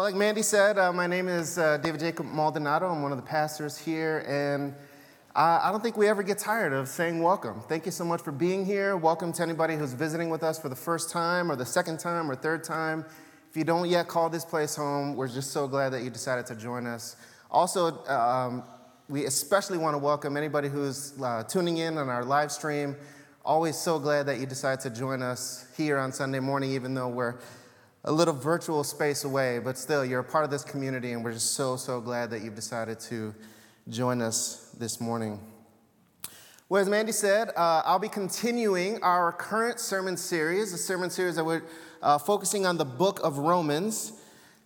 Well, like Mandy said, uh, my name is uh, David Jacob Maldonado. I'm one of the pastors here, and I, I don't think we ever get tired of saying welcome. Thank you so much for being here. Welcome to anybody who's visiting with us for the first time, or the second time, or third time. If you don't yet call this place home, we're just so glad that you decided to join us. Also, um, we especially want to welcome anybody who's uh, tuning in on our live stream. Always so glad that you decided to join us here on Sunday morning, even though we're a little virtual space away, but still, you're a part of this community, and we're just so, so glad that you've decided to join us this morning. Well, as Mandy said, uh, I'll be continuing our current sermon series, a sermon series that we're uh, focusing on the book of Romans.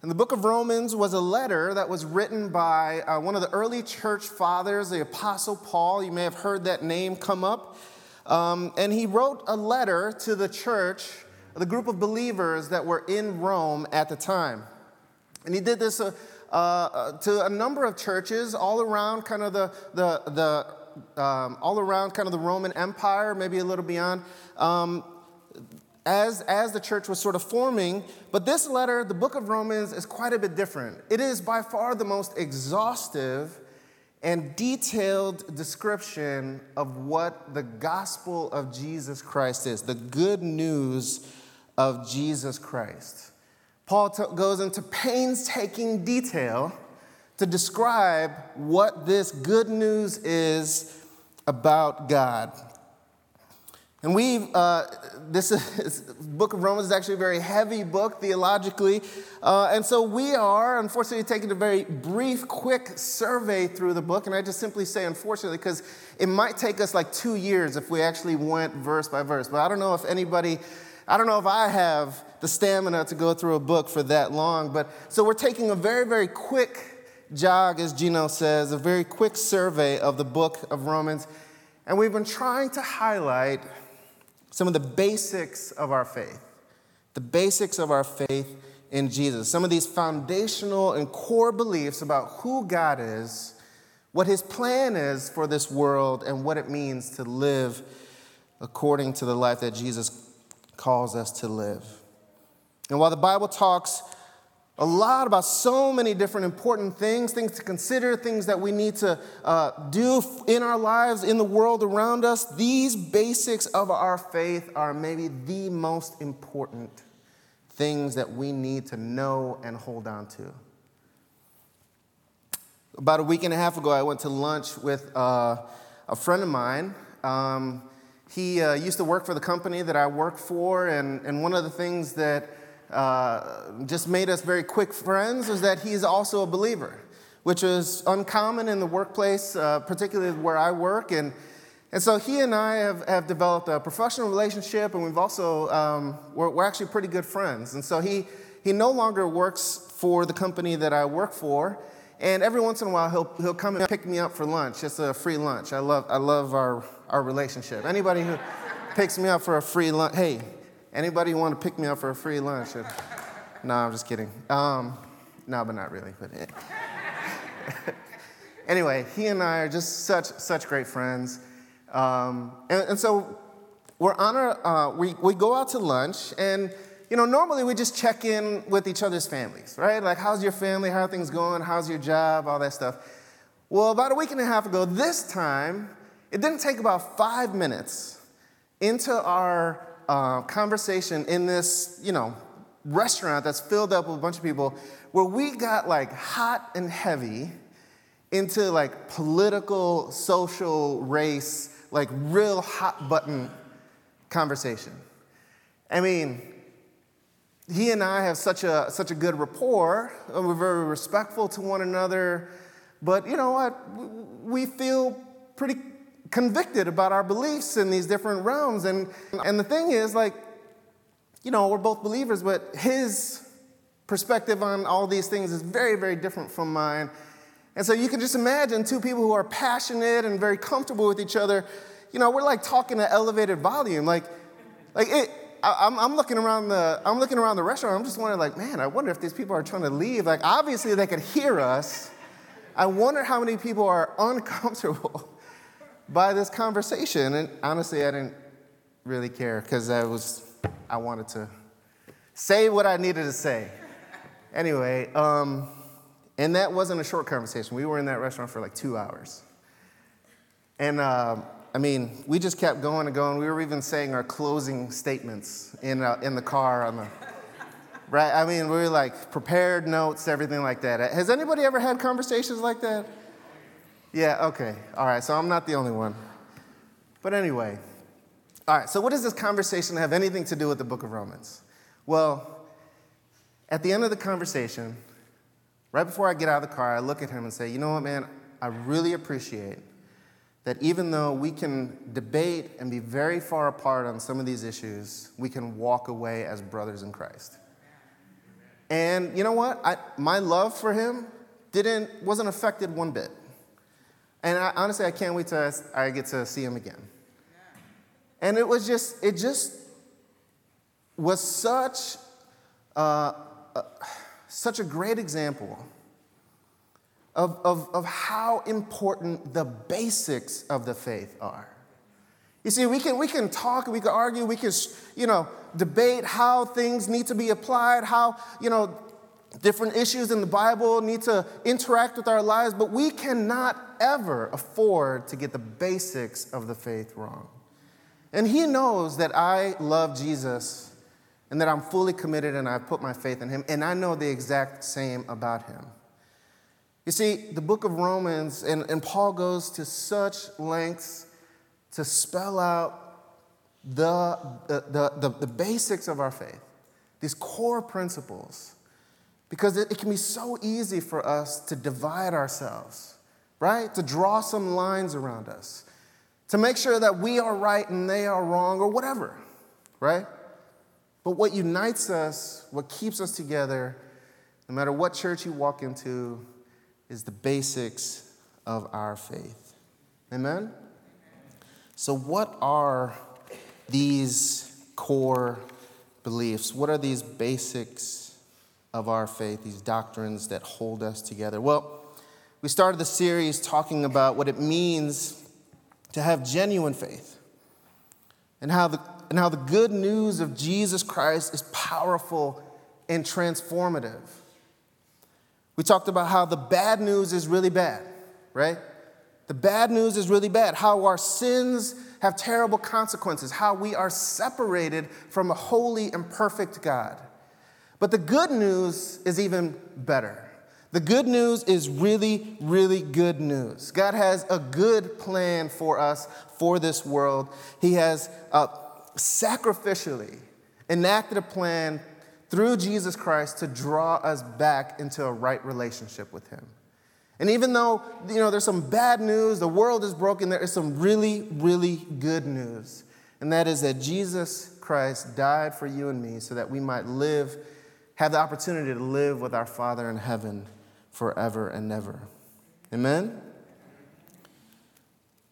And the book of Romans was a letter that was written by uh, one of the early church fathers, the Apostle Paul. You may have heard that name come up. Um, and he wrote a letter to the church the group of believers that were in Rome at the time. And he did this uh, uh, to a number of churches all around kind of the, the, the um, all around kind of the Roman Empire, maybe a little beyond, um, as, as the church was sort of forming. But this letter, the book of Romans, is quite a bit different. It is by far the most exhaustive and detailed description of what the gospel of Jesus Christ is, the good news of Jesus Christ. Paul t- goes into painstaking detail to describe what this good news is about God. And we, uh, this is, book of Romans is actually a very heavy book theologically. Uh, and so we are, unfortunately, taking a very brief, quick survey through the book. And I just simply say, unfortunately, because it might take us like two years if we actually went verse by verse. But I don't know if anybody I don't know if I have the stamina to go through a book for that long, but so we're taking a very, very quick jog, as Gino says, a very quick survey of the book of Romans. And we've been trying to highlight some of the basics of our faith, the basics of our faith in Jesus, some of these foundational and core beliefs about who God is, what his plan is for this world, and what it means to live according to the life that Jesus calls us to live. And while the Bible talks a lot about so many different important things, things to consider, things that we need to uh, do in our lives, in the world around us, these basics of our faith are maybe the most important things that we need to know and hold on to. About a week and a half ago, I went to lunch with uh, a friend of mine. Um, he uh, used to work for the company that I work for, and, and one of the things that uh, just made us very quick friends was that he's also a believer, which is uncommon in the workplace, uh, particularly where I work. And, and so he and I have, have developed a professional relationship, and we've also, um, we're, we're actually pretty good friends. And so he, he no longer works for the company that I work for. And every once in a while, he'll, he'll come and pick me up for lunch. It's a free lunch. I love, I love our, our relationship. Anybody who picks me up for a free lunch, hey, anybody want to pick me up for a free lunch? no, I'm just kidding. Um, no, but not really. But anyway, he and I are just such, such great friends. Um, and, and, so we're on our, uh, we, we go out to lunch, and you know, normally we just check in with each other's families, right? Like, how's your family? How are things going? How's your job? All that stuff. Well, about a week and a half ago, this time, it didn't take about five minutes into our uh, conversation in this, you know, restaurant that's filled up with a bunch of people where we got like hot and heavy into like political, social, race, like real hot button conversation. I mean, he and I have such a, such a good rapport. We're very respectful to one another. But you know what? We feel pretty convicted about our beliefs in these different realms. And, and the thing is, like, you know, we're both believers, but his perspective on all these things is very, very different from mine. And so you can just imagine two people who are passionate and very comfortable with each other. You know, we're like talking at elevated volume. Like, like it, I, am I'm looking around the, I'm looking around the restaurant. I'm just wondering, like, man, I wonder if these people are trying to leave. Like, obviously they could hear us. I wonder how many people are uncomfortable by this conversation. And honestly, I didn't really care because I was, I wanted to say what I needed to say. anyway, um, and that wasn't a short conversation. We were in that restaurant for like two hours. And uh, I mean, we just kept going and going. We were even saying our closing statements in, uh, in the car on the, right? I mean, we were like prepared notes, everything like that. Has anybody ever had conversations like that? Yeah, okay. All right, so I'm not the only one. But anyway, all right, so what does this conversation have anything to do with the book of Romans? Well, at the end of the conversation, right before I get out of the car, I look at him and say, You know what, man? I really appreciate that even though we can debate and be very far apart on some of these issues, we can walk away as brothers in Christ. And you know what? I, my love for him didn't, wasn't affected one bit. And I, honestly, I can't wait till I get to see him again. And it was just, it just was such, such a great example of, of, of how important the basics of the faith are. You see, we can, we can talk, we can argue, we can, you know, debate how things need to be applied, how, you know, different issues in the Bible need to interact with our lives, but we cannot ever afford to get the basics of the faith wrong. And He knows that I love Jesus and that I'm fully committed and I put my faith in Him, and I know the exact same about Him. You see, the book of Romans, and, and Paul goes to such lengths to spell out the, the, the, the, basics of our faith, these core principles, because it, it can be so easy for us to divide ourselves, right? To draw some lines around us, to make sure that we are right and they are wrong, or whatever, right? But what unites us, what keeps us together, no matter what church you walk into, is the basics of our faith. Amen? So, what are these core beliefs? What are these basics of our faith, these doctrines that hold us together? Well, we started the series talking about what it means to have genuine faith and how the, and how the good news of Jesus Christ is powerful and transformative. We talked about how the bad news is really bad, right? The bad news is really bad. How our sins have terrible consequences. How we are separated from a holy and perfect God. But the good news is even better. The good news is really, really good news. God has a good plan for us, for this world. He has uh, sacrificially enacted a plan through Jesus Christ to draw us back into a right relationship with Him. And even though, you know, there's some bad news, the world is broken, there is some really, really good news. And that is that Jesus Christ died for you and me so that we might live, have the opportunity to live with our Father in heaven forever and ever. Amen?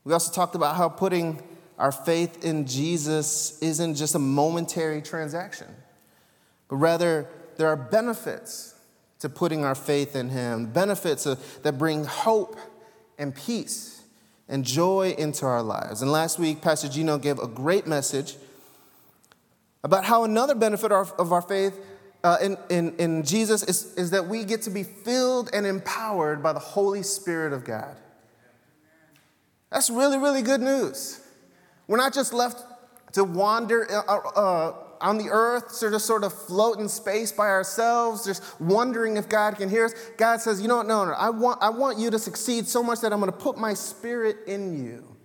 We also talked about how putting our faith in Jesus isn't just a momentary transaction but rather there are benefits to putting our faith in Him, benefits that bring hope and peace and joy into our lives. And last week, Pastor Gino gave a great message about how another benefit of our faith uh, in, in, in Jesus is, is that we get to be filled and empowered by the Holy Spirit of God. That's really, really good news. We're not just left to wander uh, uh, on the earth, so just sort of float in space by ourselves, just wondering if God can hear us. God says, you know what? No, no, I want, I want you to succeed so much that I'm going to put my spirit in you.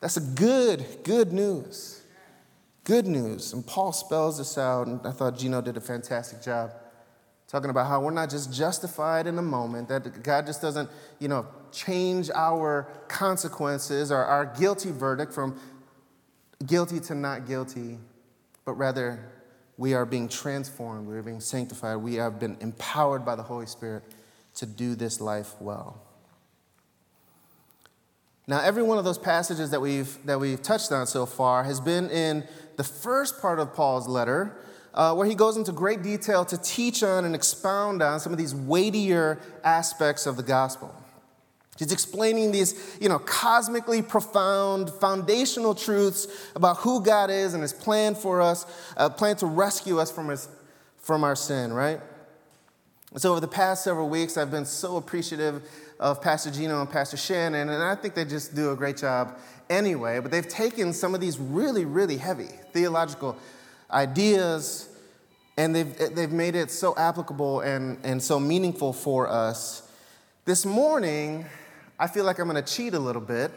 That's a good, good news. Good news. And Paul spells this out, and I thought Gino did a fantastic job talking about how we're not just justified in the moment, that God just doesn't, you know, change our consequences or our guilty verdict from guilty to not guilty, but rather we are being transformed, we are being sanctified, we have been empowered by the Holy Spirit to do this life well. Now, every one of those passages that we've, that we've touched on so far has been in the first part of Paul's letter, uh, where he goes into great detail to teach on and expound on some of these weightier aspects of the gospel. He's explaining these, you know, cosmically profound, foundational truths about who God is and his plan for us, a plan to rescue us from, his, from our sin, right? And So, over the past several weeks, I've been so appreciative of Pastor Gino and Pastor Shannon, and I think they just do a great job anyway. But they've taken some of these really, really heavy theological ideas and they've, they've made it so applicable and, and so meaningful for us. This morning, I feel like I'm going to cheat a little bit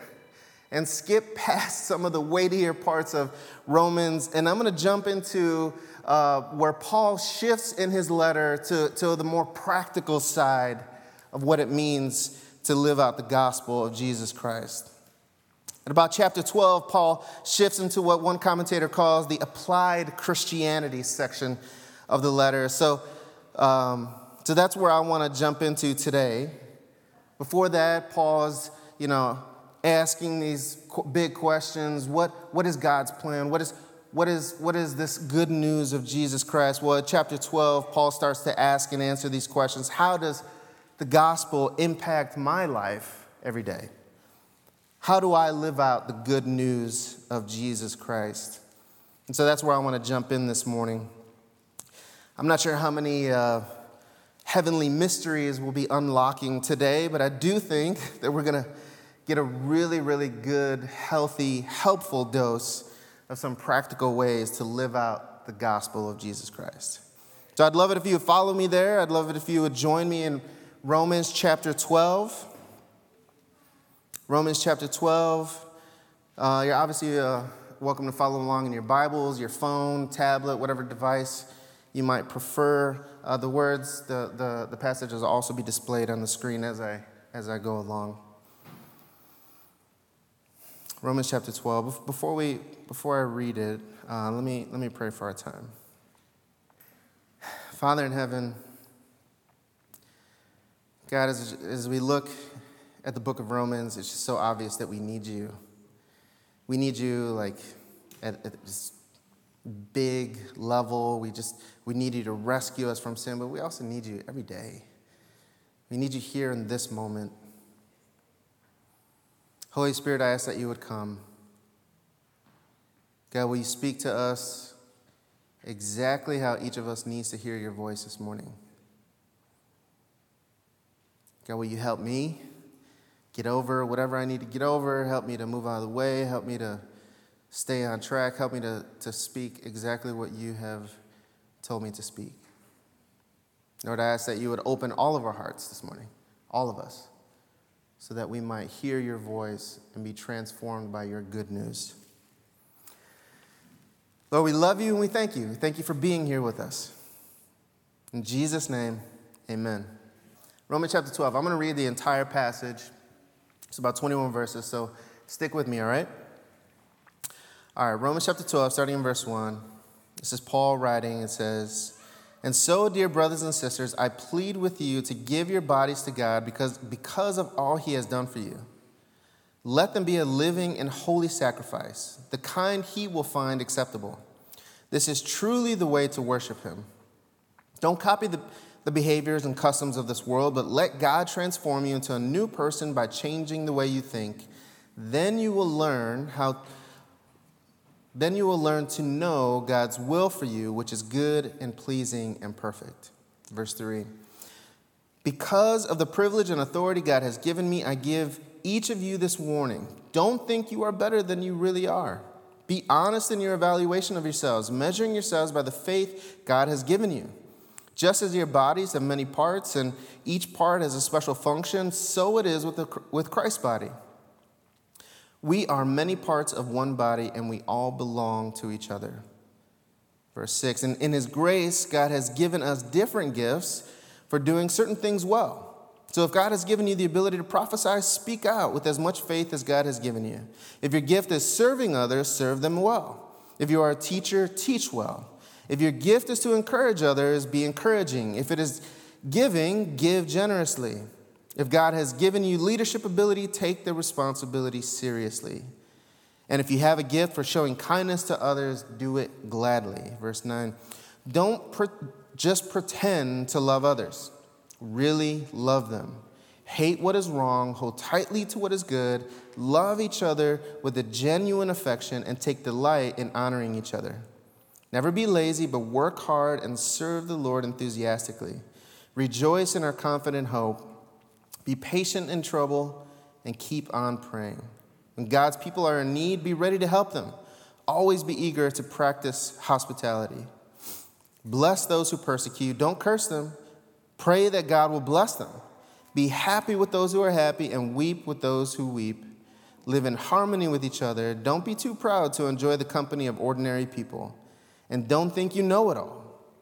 and skip past some of the weightier parts of Romans, and I'm going to jump into uh, where Paul shifts in his letter to, to the more practical side of what it means to live out the gospel of Jesus Christ. At about chapter 12, Paul shifts into what one commentator calls the applied Christianity section of the letter. So, um, so that's where I want to jump into today. Before that, Paul's, you know, asking these big questions. What, what is God's plan? What is, what, is, what is this good news of Jesus Christ? Well, chapter 12, Paul starts to ask and answer these questions. How does the gospel impact my life every day? How do I live out the good news of Jesus Christ? And so that's where I want to jump in this morning. I'm not sure how many uh, heavenly mysteries we'll be unlocking today, but I do think that we're going to get a really, really good, healthy, helpful dose of some practical ways to live out the gospel of Jesus Christ. So I'd love it if you would follow me there. I'd love it if you would join me in Romans chapter 12. Romans chapter 12. Uh, you're obviously uh, welcome to follow along in your Bibles, your phone, tablet, whatever device you might prefer. Uh, the words, the, the, the passages will also be displayed on the screen as I, as I go along. Romans chapter 12. Before, we, before I read it, uh, let, me, let me pray for our time. Father in heaven, God, as, as we look at the book of Romans, it's just so obvious that we need you. We need you like at, at big level. We just we need you to rescue us from sin, but we also need you every day. We need you here in this moment. Holy Spirit, I ask that you would come. God, will you speak to us exactly how each of us needs to hear your voice this morning? God, will you help me get over whatever I need to get over? Help me to move out of the way. Help me to stay on track. Help me to, to speak exactly what you have told me to speak. Lord, I ask that you would open all of our hearts this morning, all of us, so that we might hear your voice and be transformed by your good news. Lord, we love you and we thank you. Thank you for being here with us. In Jesus' name, amen. Romans chapter 12. I'm going to read the entire passage. It's about 21 verses, so stick with me, all right? All right, Romans chapter 12, starting in verse 1. This is Paul writing. It says, And so, dear brothers and sisters, I plead with you to give your bodies to God because, because of all he has done for you. Let them be a living and holy sacrifice, the kind he will find acceptable. This is truly the way to worship him. Don't copy the, the behaviors and customs of this world, but let God transform you into a new person by changing the way you think. Then you will learn how then you will learn to know God's will for you, which is good and pleasing and perfect. Verse 3 Because of the privilege and authority God has given me, I give each of you this warning. Don't think you are better than you really are. Be honest in your evaluation of yourselves, measuring yourselves by the faith God has given you. Just as your bodies have many parts and each part has a special function, so it is with, the, with Christ's body. We are many parts of one body, and we all belong to each other. Verse 6 And in His grace, God has given us different gifts for doing certain things well. So if God has given you the ability to prophesy, speak out with as much faith as God has given you. If your gift is serving others, serve them well. If you are a teacher, teach well. If your gift is to encourage others, be encouraging. If it is giving, give generously. If God has given you leadership ability, take the responsibility seriously. And if you have a gift for showing kindness to others, do it gladly. Verse 9. Don't pre- just pretend to love others, really love them. Hate what is wrong, hold tightly to what is good, love each other with a genuine affection, and take delight in honoring each other. Never be lazy, but work hard and serve the Lord enthusiastically. Rejoice in our confident hope. Be patient in trouble and keep on praying. When God's people are in need, be ready to help them. Always be eager to practice hospitality. Bless those who persecute. Don't curse them. Pray that God will bless them. Be happy with those who are happy and weep with those who weep. Live in harmony with each other. Don't be too proud to enjoy the company of ordinary people. And don't think you know it all.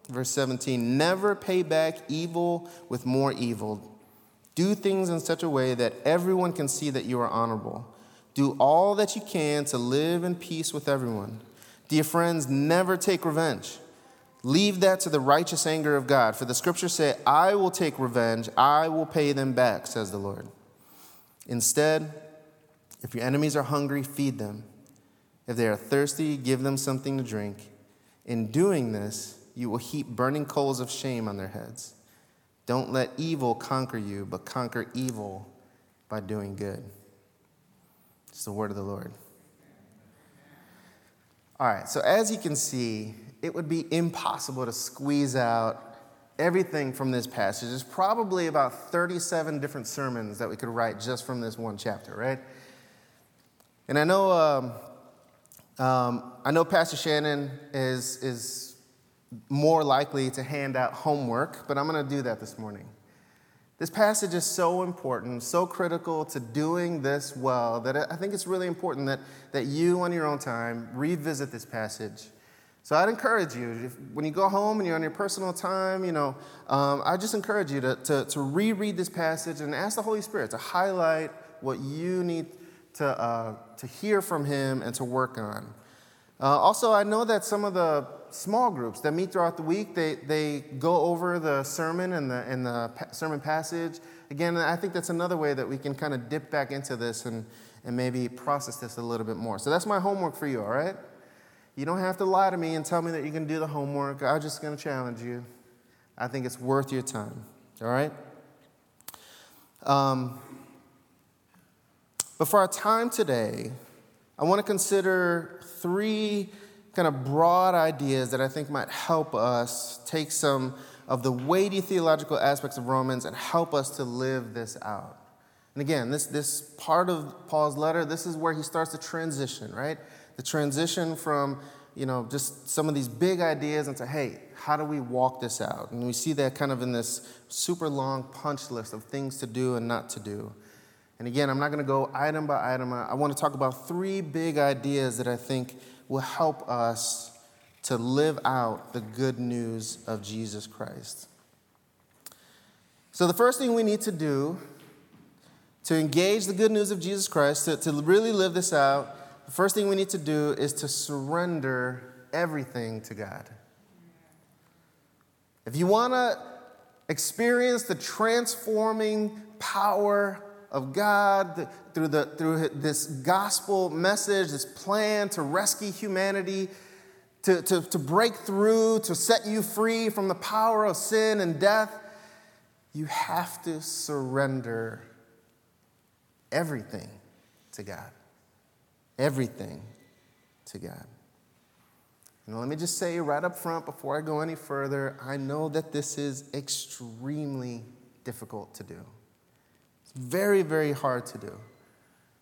Verse 17 Never pay back evil with more evil. Do things in such a way that everyone can see that you are honorable. Do all that you can to live in peace with everyone. Dear friends, never take revenge. Leave that to the righteous anger of God. For the scriptures say, I will take revenge, I will pay them back, says the Lord. Instead, if your enemies are hungry, feed them. If they are thirsty, give them something to drink. In doing this, you will heap burning coals of shame on their heads. Don't let evil conquer you, but conquer evil by doing good. It's the word of the Lord. All right, so as you can see, it would be impossible to squeeze out everything from this passage. There's probably about 37 different sermons that we could write just from this one chapter, right? And I know, um, um, I know Pastor Shannon is, is more likely to hand out homework, but I'm going to do that this morning. This passage is so important, so critical to doing this well, that I think it's really important that, that you, on your own time, revisit this passage so I'd encourage you, if, when you go home and you're on your personal time, you know, um, I just encourage you to, to, to, reread this passage and ask the Holy Spirit to highlight what you need to, uh, to hear from Him and to work on. Uh, also, I know that some of the small groups that meet throughout the week, they, they go over the sermon and the, and the sermon passage. Again, I think that's another way that we can kind of dip back into this and, and maybe process this a little bit more. So that's my homework for you, all right? You don't have to lie to me and tell me that you can do the homework. I'm just going to challenge you. I think it's worth your time. All right? Um, but for our time today, I want to consider three kind of broad ideas that I think might help us take some of the weighty theological aspects of Romans and help us to live this out. And again, this, this part of Paul's letter, this is where he starts to transition, right? the transition from you know just some of these big ideas into hey how do we walk this out and we see that kind of in this super long punch list of things to do and not to do and again i'm not going to go item by item i want to talk about three big ideas that i think will help us to live out the good news of jesus christ so the first thing we need to do to engage the good news of jesus christ to, to really live this out the first thing we need to do is to surrender everything to God. If you want to experience the transforming power of God through, the, through this gospel message, this plan to rescue humanity, to, to, to break through, to set you free from the power of sin and death, you have to surrender everything to God everything to God. And let me just say right up front before I go any further, I know that this is extremely difficult to do. Very, very hard to do.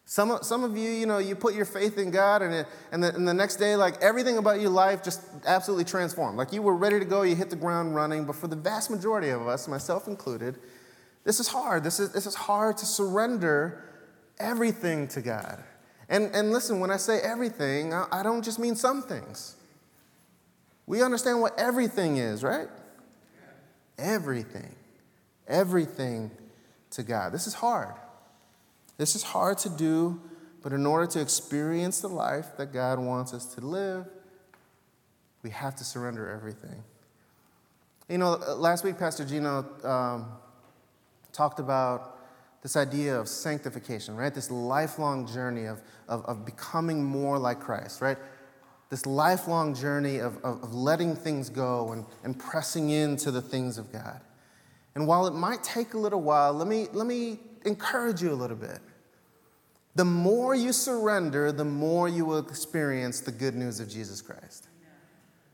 Some, some of you, you know, you put your faith in God, and, it, and, the, and the next day, like everything about your life just absolutely transformed. Like you were ready to go, you hit the ground running. But for the vast majority of us, myself included, this is hard. This is, this is hard to surrender everything to God. And, and listen, when I say everything, I, I don't just mean some things. We understand what everything is, right? Everything. Everything to God. This is hard. This is hard to do, but in order to experience the life that God wants us to live, we have to surrender everything. You know, last week, Pastor Gino um, talked about this idea of sanctification, right? This lifelong journey of, of, of becoming more like Christ, right? This lifelong journey of, of, of letting things go and, and pressing into the things of God. And while it might take a little while, let me, let me encourage you a little bit. The more you surrender, the more you will experience the good news of Jesus Christ.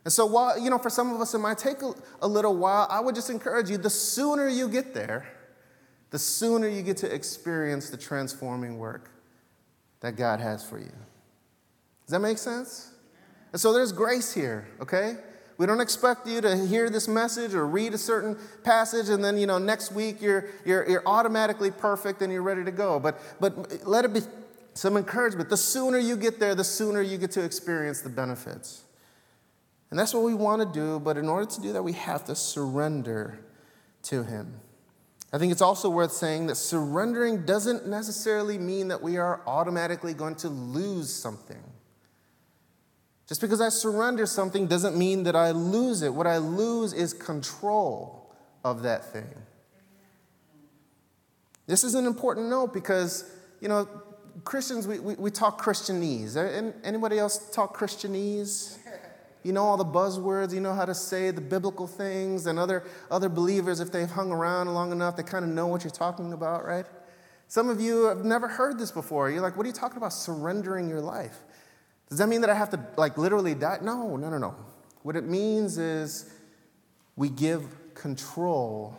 And so, while, you know, for some of us, it might take a, a little while, I would just encourage you the sooner you get there, the sooner you get to experience the transforming work that God has for you. Does that make sense? And so there's grace here, okay? We don't expect you to hear this message or read a certain passage and then, you know, next week you're, you're, you're automatically perfect and you're ready to go. But, but let it be some encouragement. The sooner you get there, the sooner you get to experience the benefits. And that's what we want to do, but in order to do that, we have to surrender to Him. I think it's also worth saying that surrendering doesn't necessarily mean that we are automatically going to lose something. Just because I surrender something doesn't mean that I lose it. What I lose is control of that thing. This is an important note because, you know, Christians, we, we, we talk Christianese. Anybody else talk Christianese? You know all the buzzwords, you know how to say the biblical things, and other, other believers, if they've hung around long enough, they kind of know what you're talking about, right? Some of you have never heard this before. You're like, what are you talking about surrendering your life? Does that mean that I have to like literally die? No, no, no, no. What it means is we give control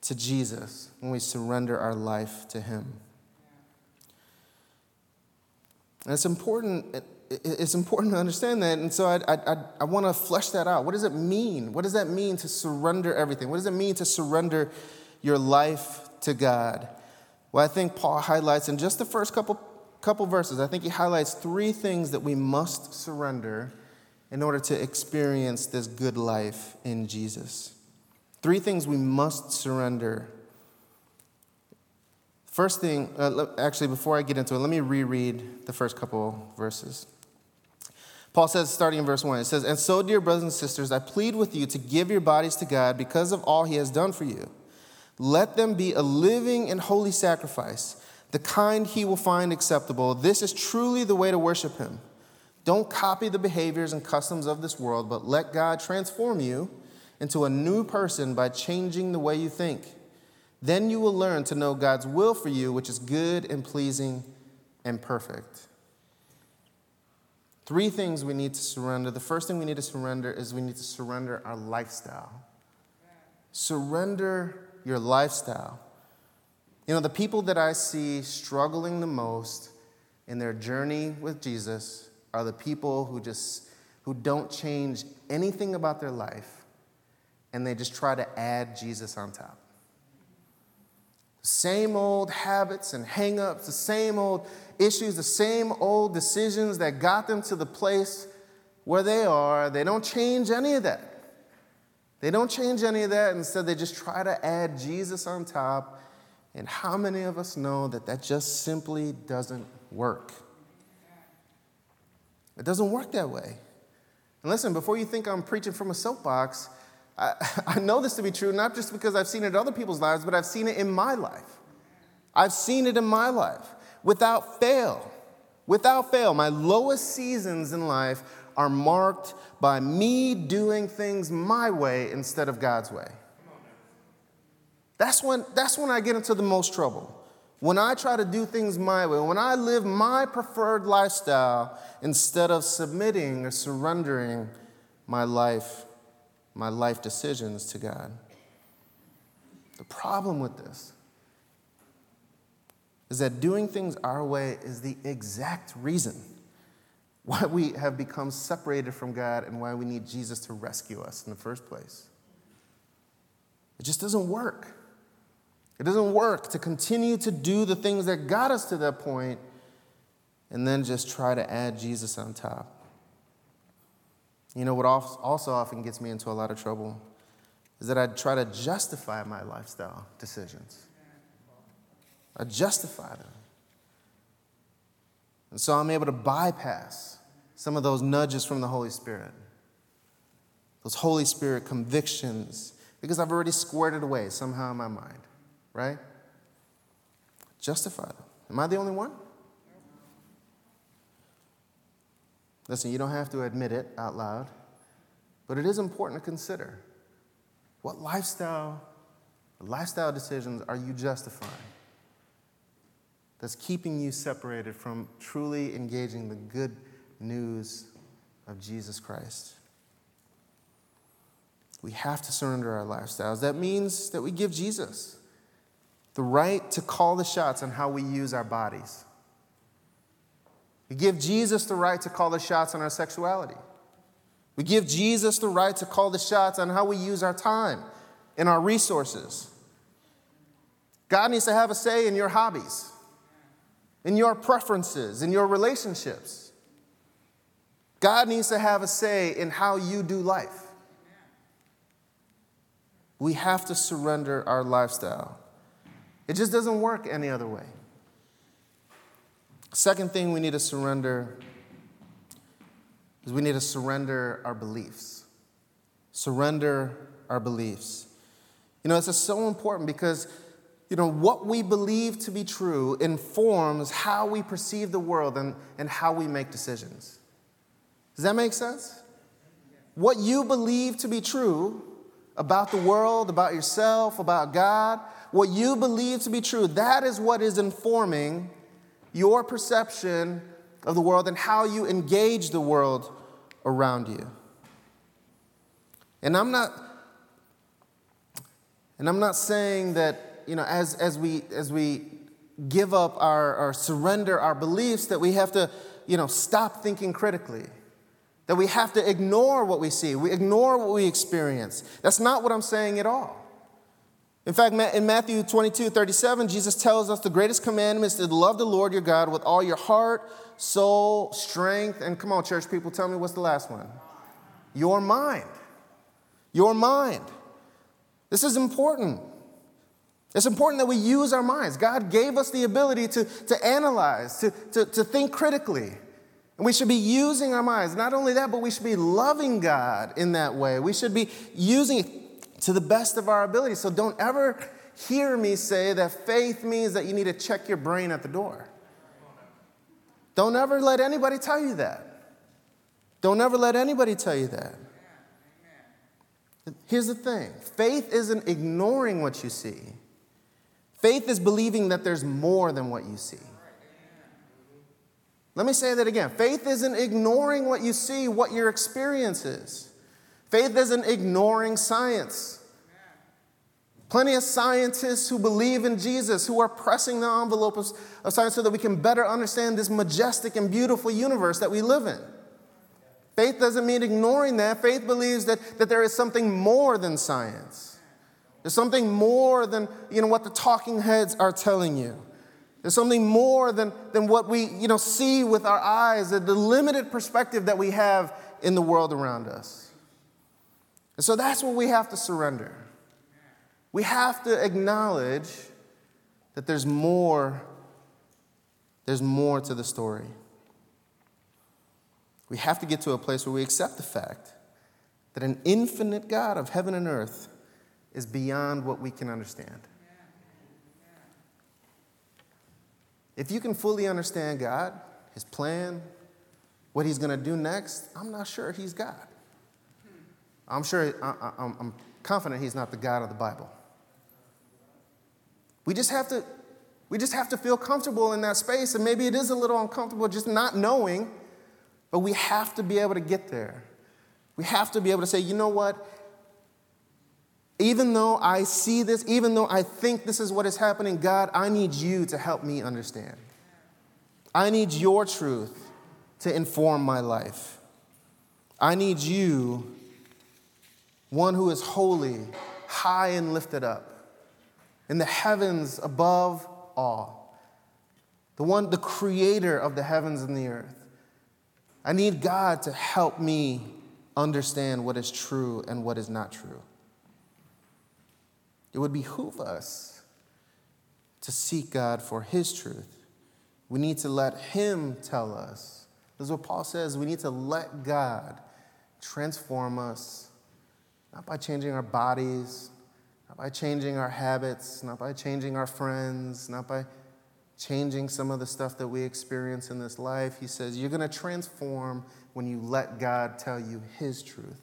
to Jesus when we surrender our life to Him. And it's important, it's important to understand that. And so I, I, I want to flesh that out. What does it mean? What does that mean to surrender everything? What does it mean to surrender your life to God? Well, I think Paul highlights in just the first couple, couple verses, I think he highlights three things that we must surrender in order to experience this good life in Jesus. Three things we must surrender First thing, uh, actually, before I get into it, let me reread the first couple verses. Paul says, starting in verse 1, it says, And so, dear brothers and sisters, I plead with you to give your bodies to God because of all he has done for you. Let them be a living and holy sacrifice, the kind he will find acceptable. This is truly the way to worship him. Don't copy the behaviors and customs of this world, but let God transform you into a new person by changing the way you think. Then you will learn to know God's will for you, which is good and pleasing and perfect. Three things we need to surrender. The first thing we need to surrender is we need to surrender our lifestyle. Surrender your lifestyle. You know, the people that I see struggling the most in their journey with Jesus are the people who just who don't change anything about their life and they just try to add Jesus on top same old habits and hangups, the same old issues, the same old decisions that got them to the place where they are. They don't change any of that. They don't change any of that. Instead, they just try to add Jesus on top. And how many of us know that that just simply doesn't work? It doesn't work that way. And listen, before you think I'm preaching from a soapbox, I, I know this to be true, not just because I've seen it in other people's lives, but I've seen it in my life. I've seen it in my life without fail. Without fail, my lowest seasons in life are marked by me doing things my way instead of God's way. That's when, that's when I get into the most trouble. When I try to do things my way, when I live my preferred lifestyle instead of submitting or surrendering my life my life decisions to God. The problem with this is that doing things our way is the exact reason why we have become separated from God and why we need Jesus to rescue us in the first place. It just doesn't work. It doesn't work to continue to do the things that got us to that point and then just try to add Jesus on top. You know what also often gets me into a lot of trouble is that I try to justify my lifestyle decisions. I justify them. And so I'm able to bypass some of those nudges from the Holy Spirit, those Holy Spirit convictions, because I've already squared it away somehow in my mind, right? Justify them. Am I the only one? Listen, you don't have to admit it out loud, but it is important to consider what lifestyle, lifestyle decisions are you justifying that's keeping you separated from truly engaging the good news of Jesus Christ? We have to surrender our lifestyles. That means that we give Jesus the right to call the shots on how we use our bodies. We give Jesus the right to call the shots on our sexuality. We give Jesus the right to call the shots on how we use our time and our resources. God needs to have a say in your hobbies, in your preferences, in your relationships. God needs to have a say in how you do life. We have to surrender our lifestyle. It just doesn't work any other way. Second thing we need to surrender is we need to surrender our beliefs. Surrender our beliefs. You know, this is so important because, you know, what we believe to be true informs how we perceive the world and, and how we make decisions. Does that make sense? What you believe to be true about the world, about yourself, about God, what you believe to be true, that is what is informing your perception of the world and how you engage the world around you. And I'm not and I'm not saying that, you know, as, as we as we give up our or surrender our beliefs that we have to, you know, stop thinking critically. That we have to ignore what we see, we ignore what we experience. That's not what I'm saying at all. In fact, in Matthew 22 37, Jesus tells us the greatest commandment is to love the Lord your God with all your heart, soul, strength, and come on, church people, tell me what's the last one? Your mind. Your mind. This is important. It's important that we use our minds. God gave us the ability to, to analyze, to, to, to think critically. And we should be using our minds. Not only that, but we should be loving God in that way. We should be using to the best of our ability. So don't ever hear me say that faith means that you need to check your brain at the door. Don't ever let anybody tell you that. Don't ever let anybody tell you that. Here's the thing faith isn't ignoring what you see, faith is believing that there's more than what you see. Let me say that again. Faith isn't ignoring what you see, what your experience is. Faith isn't ignoring science. Plenty of scientists who believe in Jesus, who are pressing the envelope of, of, science so that we can better understand this majestic and beautiful universe that we live in. Faith doesn't mean ignoring that. Faith believes that, that there is something more than science. There's something more than you know, what the talking heads are telling you. There's something more than, than what we you know, see with our eyes, the limited perspective that we have in the world around us. And so that's what we have to surrender. We have to acknowledge that there's more, there's more to the story. We have to get to a place where we accept the fact that an infinite God of heaven and earth is beyond what we can understand. If you can fully understand God, His plan, what He's going to do next, I'm not sure He's God. I'm sure, I, am confident He's not the God of the Bible. We just have to. We just have to feel comfortable in that space, and maybe it is a little uncomfortable just not knowing, but we have to be able to get there. We have to be able to say, you know what? Even though I see this, even though I think this is what is happening, God, I need you to help me understand. I need your truth to inform my life. I need you, one who is holy, high and lifted up, in the heavens above all, the one, the creator of the heavens and the earth. I need God to help me understand what is true and what is not true. It would behoove us to seek God for His truth. We need to let Him tell us. This is what Paul says. We need to let God transform us, not by changing our bodies, not by changing our habits, not by changing our friends, not by changing some of the stuff that we experience in this life. He says, You're going to transform when you let God tell you His truth.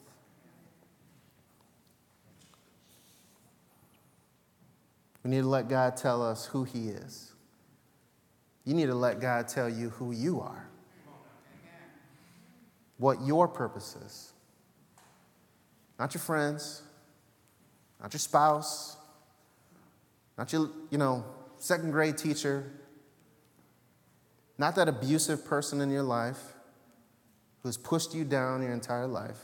We need to let God tell us who He is. You need to let God tell you who you are, what your purpose is. Not your friends, not your spouse, not your, you know, second grade teacher, not that abusive person in your life who's pushed you down your entire life,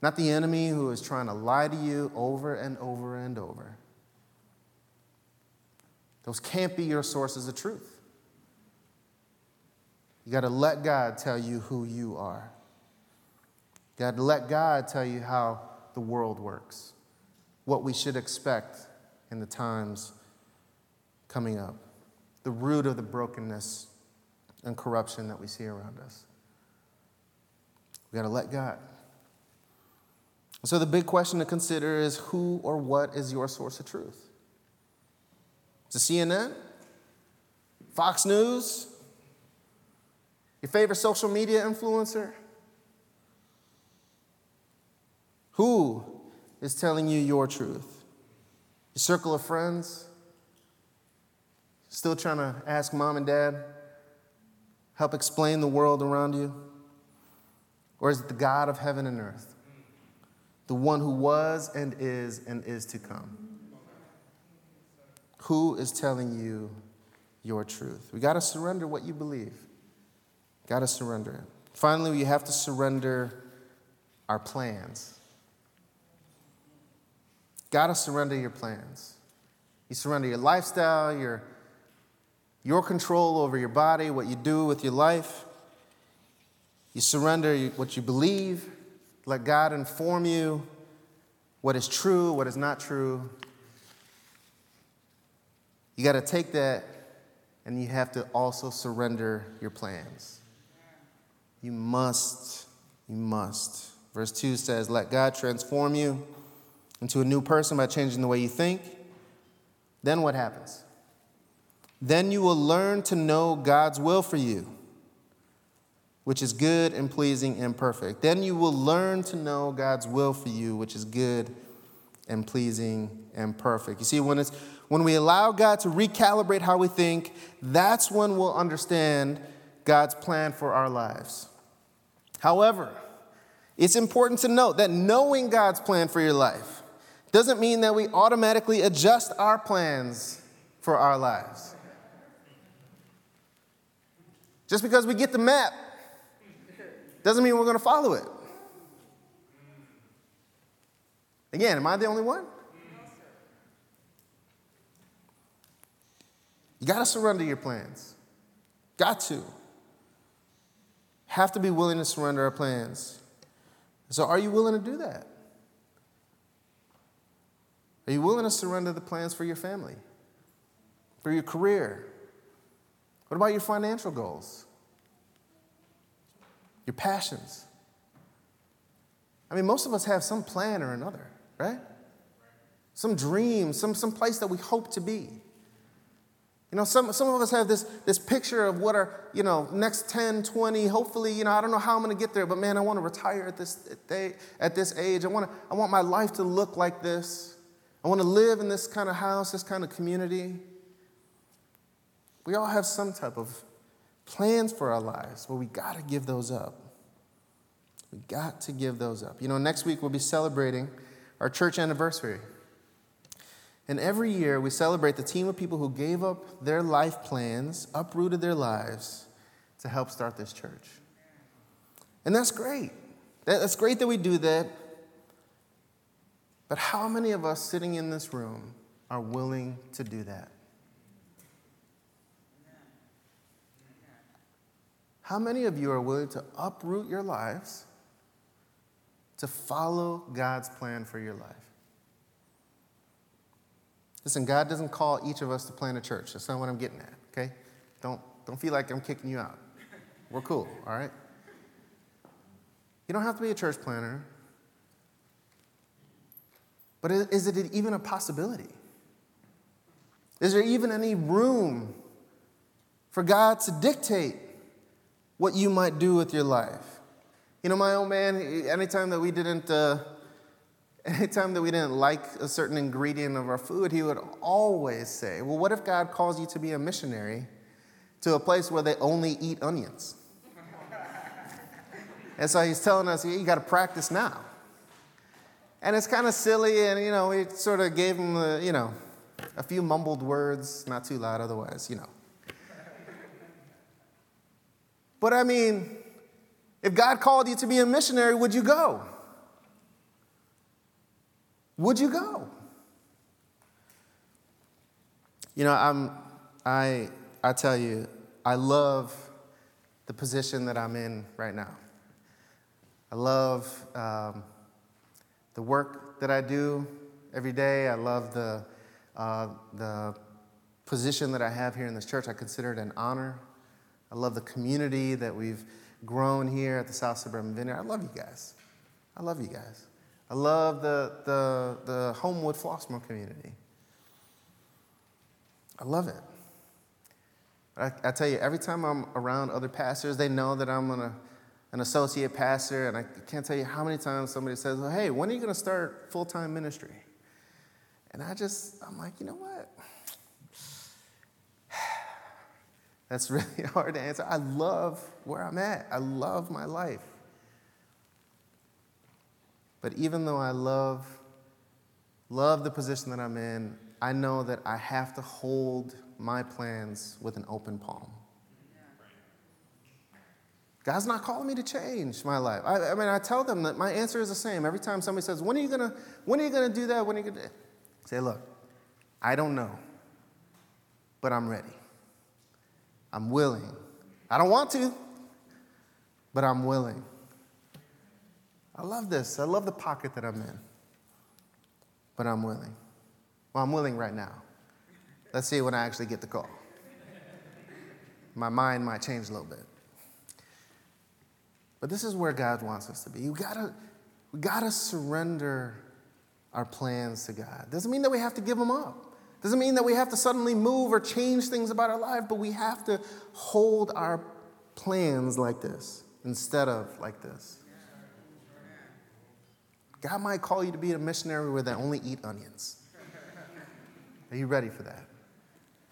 not the enemy who is trying to lie to you over and over and over. Those can't be your sources of truth. You got to let God tell you who you are. You to let God tell you how the world works, what we should expect in the times coming up, the root of the brokenness and corruption that we see around us. We got to let God. So, the big question to consider is who or what is your source of truth? Is it CNN? Fox News? Your favorite social media influencer? Who is telling you your truth? Your circle of friends? Still trying to ask mom and dad? Help explain the world around you? Or is it the God of heaven and earth? The one who was and is and is to come? Who is telling you your truth? We got to surrender what you believe. Got to surrender it. Finally, we have to surrender our plans. Got to surrender your plans. You surrender your lifestyle, your, your control over your body, what you do with your life. You surrender what you believe. Let God inform you what is true, what is not true. You got to take that and you have to also surrender your plans. You must, you must. Verse 2 says, Let God transform you into a new person by changing the way you think. Then what happens? Then you will learn to know God's will for you, which is good and pleasing and perfect. Then you will learn to know God's will for you, which is good and pleasing and perfect. You see, when, it's, when we allow God to recalibrate how we think, that's when we'll understand God's plan for our lives. However, it's important to note that knowing God's plan for your life doesn't mean that we automatically adjust our plans for our lives. Just because we get the map doesn't mean we're going to follow it. Again, am I the only one? You got to surrender your plans. Got to. Have to be willing to surrender our plans. So, are you willing to do that? Are you willing to surrender the plans for your family, for your career? What about your financial goals? Your passions? I mean, most of us have some plan or another, right? Some dream, some, some place that we hope to be. You know, some, some of us have this, this picture of what our, you know, next 10, 20, hopefully, you know, I don't know how I'm going to get there, but man, I want to retire at this, day, at this age. I want, to, I want my life to look like this. I want to live in this kind of house, this kind of community. We all have some type of plans for our lives, but we got to give those up. We got to give those up. You know, next week we'll be celebrating our church anniversary. And every year we celebrate the team of people who gave up their life plans, uprooted their lives to help start this church. And that's great. That's great that we do that. But how many of us sitting in this room are willing to do that? How many of you are willing to uproot your lives to follow God's plan for your life? Listen, God doesn't call each of us to plan a church. That's not what I'm getting at, okay? Don't, don't feel like I'm kicking you out. We're cool, all right? You don't have to be a church planter. But is it even a possibility? Is there even any room for God to dictate what you might do with your life? You know, my old man, anytime that we didn't. Uh, Anytime that we didn't like a certain ingredient of our food, he would always say, Well, what if God calls you to be a missionary to a place where they only eat onions? and so he's telling us, You got to practice now. And it's kind of silly, and you know, we sort of gave him the, you know, a few mumbled words, not too loud otherwise, you know. But I mean, if God called you to be a missionary, would you go? Would you go? You know, I'm, I, I tell you, I love the position that I'm in right now. I love um, the work that I do every day. I love the, uh, the position that I have here in this church. I consider it an honor. I love the community that we've grown here at the South Suburban Vineyard. I love you guys. I love you guys. I love the, the, the Homewood Flossmoor community. I love it. I, I, tell you, every time I'm around other pastors, they know that I'm an, an associate pastor, and I can't tell you how many times somebody says, well, Hey, when are you going to start full time ministry? And I just, I'm like, you know what? That's really hard to answer. I love where I'm at, I love my life. But even though I love, love the position that I'm in, I know that I have to hold my plans with an open palm. God's not calling me to change my life. I, I, mean, I tell them that my answer is the same. Every time somebody says, When are you gonna, when are you gonna do that? When are you gonna say, look, I don't know, but I'm ready. I'm willing. I don't want to, but I'm willing. I love this. I love the pocket that I'm in, but I'm willing. Well, I'm willing right now. Let's see when I actually get the call. My mind might change a little bit. But this is where God wants us to be. You gotta, we gotta surrender our plans to God. Doesn't mean that we have to give them up. Doesn't mean that we have to suddenly move or change things about our life, but we have to hold our plans like this instead of like this. God might call you to be a missionary where they only eat onions. Are you ready for that?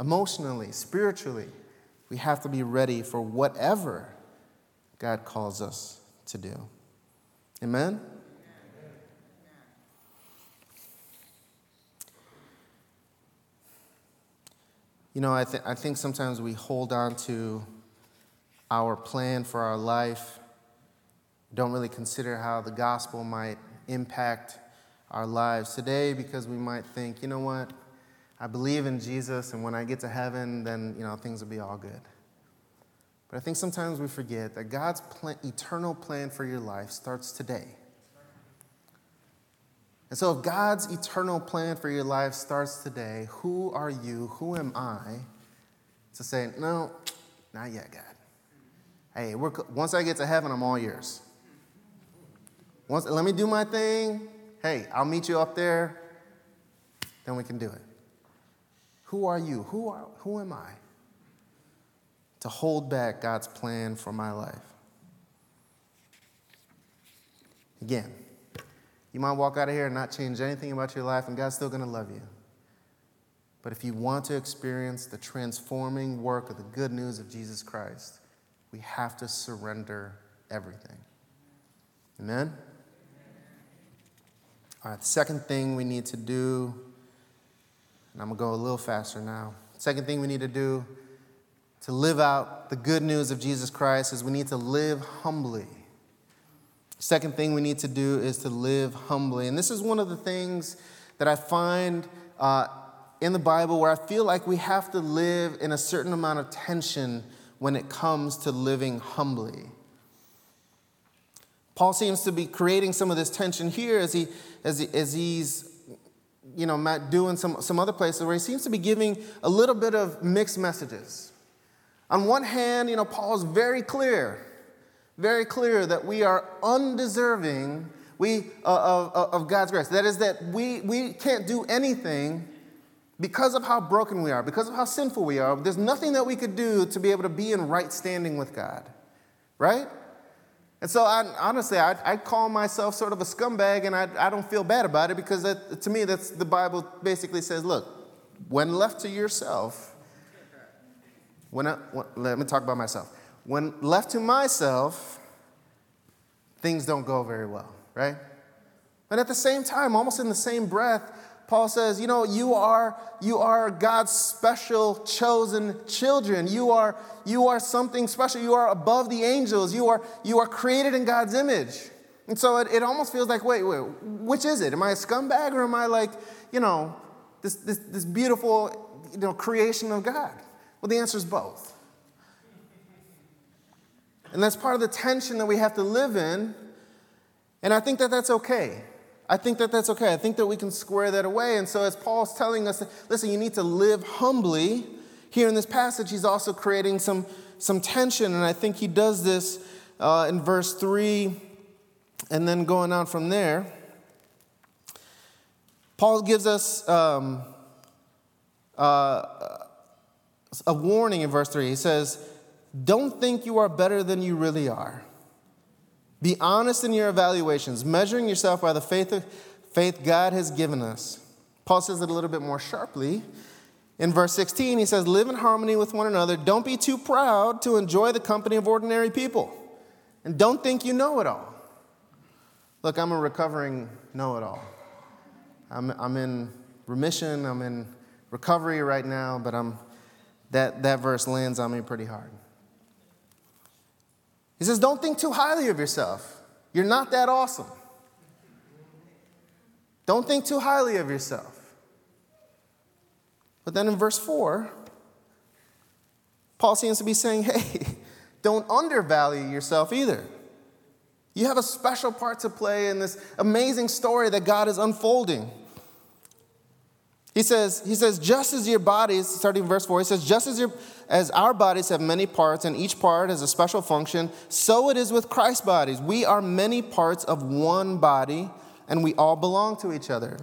Emotionally, spiritually, we have to be ready for whatever God calls us to do. Amen? You know, I, th- I think sometimes we hold on to our plan for our life, don't really consider how the gospel might impact our lives today because we might think, you know what, I believe in Jesus, and when I get to heaven, then you know things will be all good. But I think sometimes we forget that God's plan, eternal plan for your life starts today. And so, if God's eternal plan for your life starts today, who are you, who am I to say, no, not yet, God? Hey, once I get to heaven, I'm all yours. Once, let me do my thing. Hey, I'll meet you up there. Then we can do it. Who are you? Who, are, who am I to hold back God's plan for my life? Again, you might walk out of here and not change anything about your life, and God's still going to love you. But if you want to experience the transforming work of the good news of Jesus Christ, we have to surrender everything. Amen? All right, the second thing we need to do, and I'm going to go a little faster now. Second thing we need to do to live out the good news of Jesus Christ is we need to live humbly. Second thing we need to do is to live humbly. And this is one of the things that I find uh, in the Bible where I feel like we have to live in a certain amount of tension when it comes to living humbly. Paul seems to be creating some of this tension here as, he, as, he, as he's you know, doing some, some other places where he seems to be giving a little bit of mixed messages. On one hand, you know, Paul is very clear very clear that we are undeserving we, uh, of, of God's grace. That is, that we, we can't do anything because of how broken we are, because of how sinful we are. There's nothing that we could do to be able to be in right standing with God, right? And so, I, honestly, I, I call myself sort of a scumbag, and I, I don't feel bad about it because that, to me, that's the Bible basically says, look, when left to yourself, when, I, let me talk about myself. When left to myself, things don't go very well, right? But at the same time, almost in the same breath, Paul says, you know, you are, you are God's special chosen children. You are, you are something special. You are above the angels. You are, you are created in God's image. And so it, it almost feels like, wait, wait, which is it? Am I a scumbag or am I like, you know, this, this, this beautiful you know, creation of God? Well, the answer is both. And that's part of the tension that we have to live in. And I think that that's okay. I think that that's okay. I think that we can square that away. And so, as Paul's telling us, listen, you need to live humbly, here in this passage, he's also creating some, some tension. And I think he does this uh, in verse 3 and then going on from there. Paul gives us um, uh, a warning in verse 3. He says, Don't think you are better than you really are. Be honest in your evaluations, measuring yourself by the faith, of, faith God has given us. Paul says it a little bit more sharply. In verse 16, he says, Live in harmony with one another. Don't be too proud to enjoy the company of ordinary people. And don't think you know it all. Look, I'm a recovering know it all. I'm, I'm in remission, I'm in recovery right now, but I'm, that, that verse lands on me pretty hard. He says, Don't think too highly of yourself. You're not that awesome. Don't think too highly of yourself. But then in verse 4, Paul seems to be saying, Hey, don't undervalue yourself either. You have a special part to play in this amazing story that God is unfolding. He says, he says, just as your bodies, starting in verse 4, he says, just as, your, as our bodies have many parts and each part has a special function, so it is with Christ's bodies. We are many parts of one body and we all belong to each other.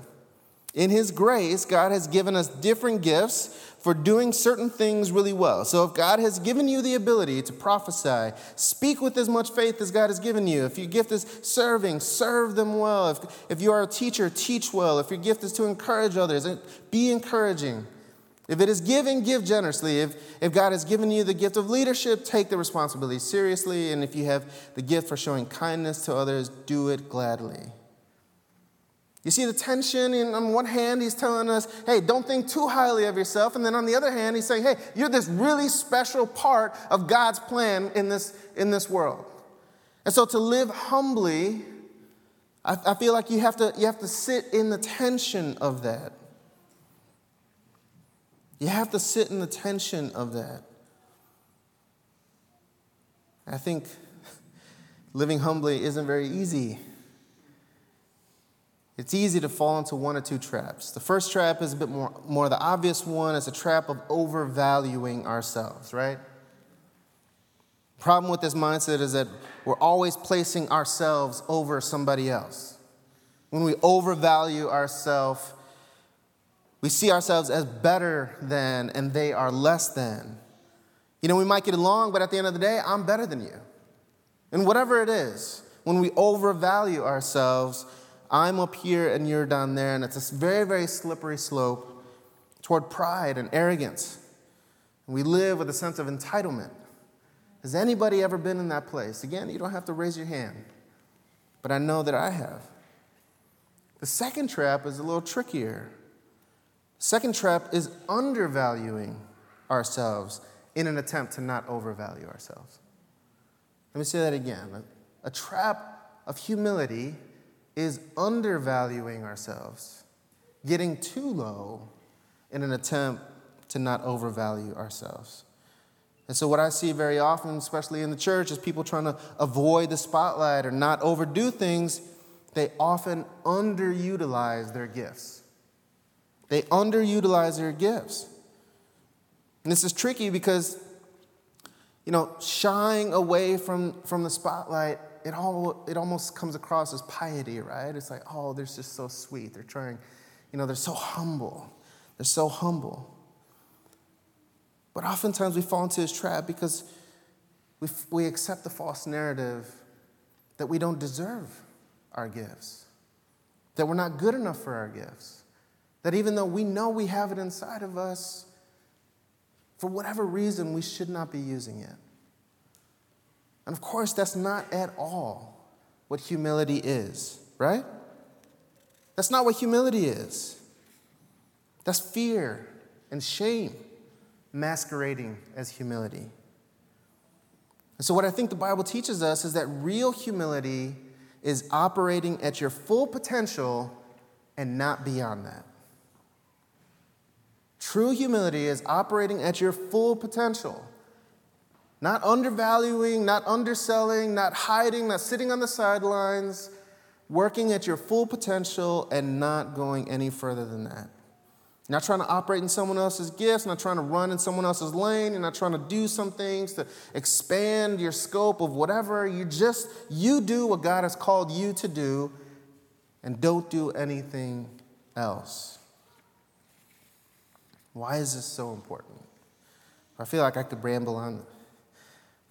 In His grace, God has given us different gifts for doing certain things really well. So if God has given you the ability to prophesy, speak with as much faith as God has given you. If your gift is serving, serve them well. If, if you are a teacher, teach well. If your gift is to encourage others, be encouraging. If it is giving, give generously. If, if God has given you the gift of leadership, take the responsibility seriously. And if you have the gift for showing kindness to others, do it gladly. You see the tension? On one hand, he's telling us, hey, don't think too highly of yourself. And then on the other hand, he's saying, hey, you're this really special part of God's plan in this, in this world. And so to live humbly, I, I feel like you have, to, you have to sit in the tension of that. You have to sit in the tension of that. I think living humbly isn't very easy. It's easy to fall into one or two traps. The first trap is a bit more, more the obvious one. It's a trap of overvaluing ourselves, right? Problem with this mindset is that we're always placing ourselves over somebody else. When we overvalue ourselves, we see ourselves as better than and they are less than. You know, we might get along, but at the end of the day, I'm better than you. And whatever it is, when we overvalue ourselves, I'm up here and you're down there, and it's a very, very slippery slope toward pride and arrogance. And we live with a sense of entitlement. Has anybody ever been in that place? Again, you don't have to raise your hand, but I know that I have. The second trap is a little trickier. Second trap is undervaluing ourselves in an attempt to not overvalue ourselves. Let me say that again. A trap of humility is undervaluing ourselves, getting too low in an attempt to not overvalue ourselves. And so, what I see very often, especially in the church, is people trying to avoid the spotlight or not overdo things. They often underutilize their gifts. They underutilize their gifts. And this is tricky because, you know, shying away from, from the spotlight it, all, it almost comes across as piety, right? It's like, oh, they're just so sweet. They're trying, you know, they're so humble. They're so humble. But oftentimes we fall into this trap because we, we accept the false narrative that we don't deserve our gifts, that we're not good enough for our gifts, that even though we know we have it inside of us, for whatever reason, we should not be using it. And of course, that's not at all what humility is, right? That's not what humility is. That's fear and shame masquerading as humility. And so, what I think the Bible teaches us is that real humility is operating at your full potential and not beyond that. True humility is operating at your full potential, not undervaluing, not underselling, not hiding, not sitting on the sidelines, working at your full potential and not going any further than that. Not trying to operate in someone else's gifts, not trying to run in someone else's lane, you're not trying to do some things to expand your scope of whatever. You just you do what God has called you to do and don't do anything else. Why is this so important? I feel like I could ramble on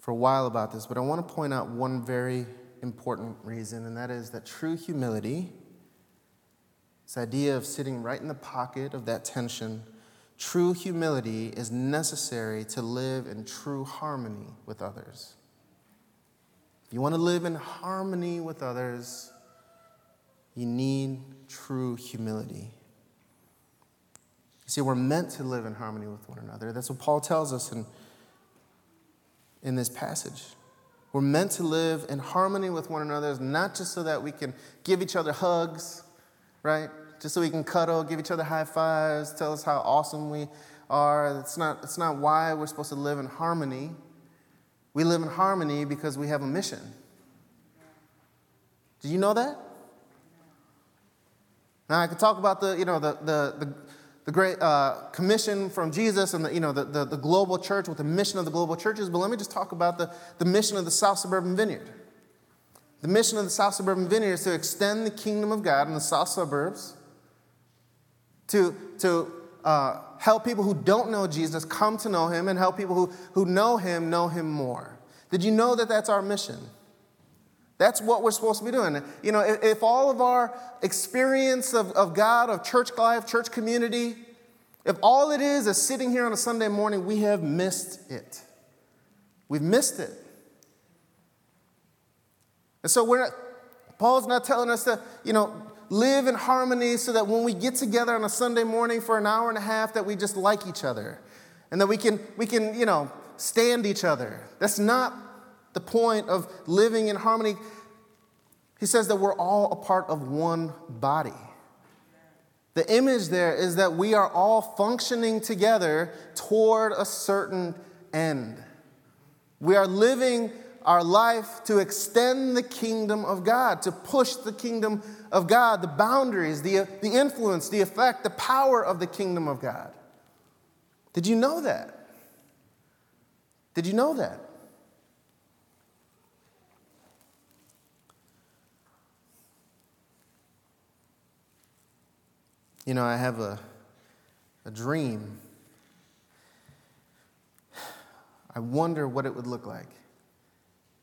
for a while about this, but I want to point out one very important reason, and that is that true humility this idea of sitting right in the pocket of that tension. True humility is necessary to live in true harmony with others. If you want to live in harmony with others, you need true humility. You see, we're meant to live in harmony with one another. That's what Paul tells us in, in this passage. We're meant to live in harmony with one another, not just so that we can give each other hugs right? Just so we can cuddle, give each other high fives, tell us how awesome we are. It's not, it's not why we're supposed to live in harmony. We live in harmony because we have a mission. Do you know that? Now I could talk about the, you know, the, the, the, the great uh, commission from Jesus and the, you know, the, the, the global church with the mission of the global churches, but let me just talk about the, the mission of the South Suburban Vineyard. The mission of the South Suburban Vineyard is to extend the kingdom of God in the South Suburbs, to, to uh, help people who don't know Jesus come to know him, and help people who, who know him know him more. Did you know that that's our mission? That's what we're supposed to be doing. You know, if, if all of our experience of, of God, of church life, church community, if all it is is sitting here on a Sunday morning, we have missed it. We've missed it. And so we're not, Paul's not telling us to, you know, live in harmony so that when we get together on a Sunday morning for an hour and a half that we just like each other and that we can we can, you know, stand each other. That's not the point of living in harmony. He says that we're all a part of one body. The image there is that we are all functioning together toward a certain end. We are living our life to extend the kingdom of God, to push the kingdom of God, the boundaries, the, the influence, the effect, the power of the kingdom of God. Did you know that? Did you know that? You know, I have a, a dream. I wonder what it would look like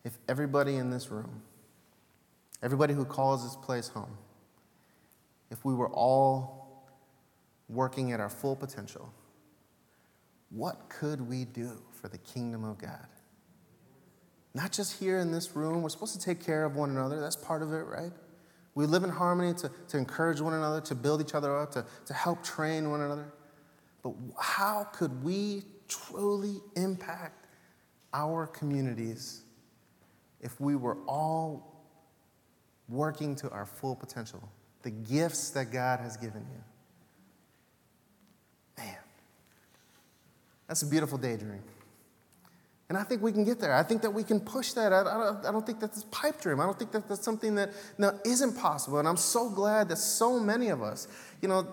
if everybody in this room, everybody who calls this place home, if we were all working at our full potential, what could we do for the kingdom of God? Not just here in this room, we're supposed to take care of one another, that's part of it, right? We live in harmony to, to encourage one another, to build each other up, to, to help train one another. But how could we truly impact our communities if we were all working to our full potential, the gifts that God has given you. Man, that's a beautiful daydream. And I think we can get there. I think that we can push that. I, I, don't, I don't think that's a pipe dream. I don't think that that's something that no, isn't possible. And I'm so glad that so many of us, you know,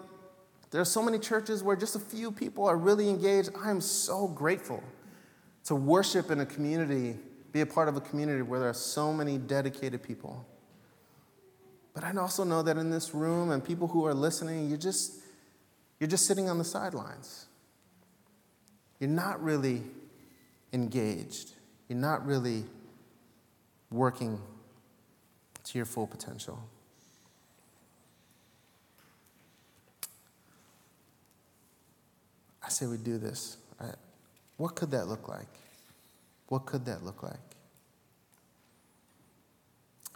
there are so many churches where just a few people are really engaged. I am so grateful to worship in a community be a part of a community where there are so many dedicated people. But I also know that in this room and people who are listening, you're just, you're just sitting on the sidelines. You're not really engaged. You're not really working to your full potential. I say we do this. What could that look like? What could that look like?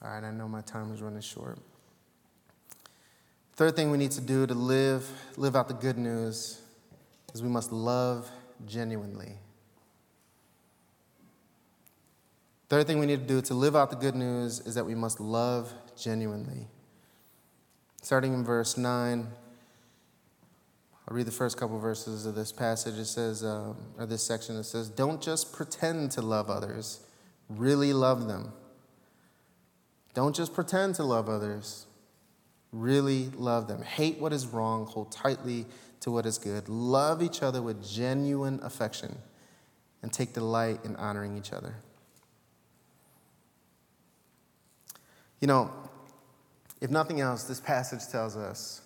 All right, I know my time is running short. Third thing we need to do to live, live out the good news is we must love genuinely. Third thing we need to do to live out the good news is that we must love genuinely. Starting in verse 9, I'll read the first couple verses of this passage. It says, um, or this section, it says, Don't just pretend to love others, really love them. Don't just pretend to love others, really love them. Hate what is wrong, hold tightly to what is good. Love each other with genuine affection, and take delight in honoring each other. You know, if nothing else, this passage tells us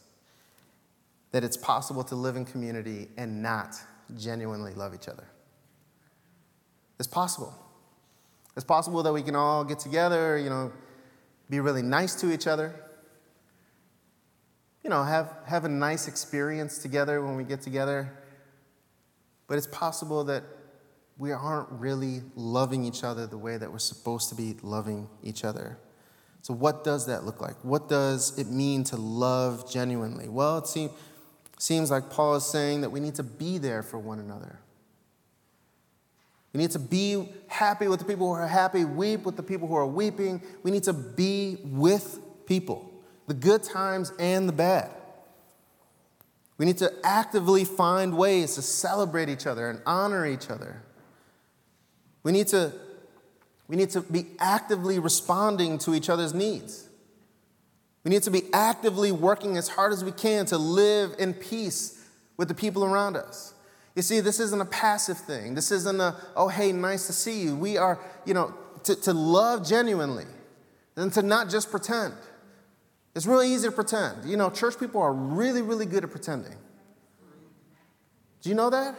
that it's possible to live in community and not genuinely love each other. It's possible. It's possible that we can all get together, you know, be really nice to each other, you know, have, have a nice experience together when we get together. But it's possible that we aren't really loving each other the way that we're supposed to be loving each other. So, what does that look like? What does it mean to love genuinely? Well, it seems, seems like Paul is saying that we need to be there for one another. We need to be happy with the people who are happy, weep with the people who are weeping. We need to be with people, the good times and the bad. We need to actively find ways to celebrate each other and honor each other. We need to we need to be actively responding to each other's needs. We need to be actively working as hard as we can to live in peace with the people around us. You see, this isn't a passive thing. This isn't a, oh, hey, nice to see you. We are, you know, to, to love genuinely and to not just pretend. It's really easy to pretend. You know, church people are really, really good at pretending. Do you know that?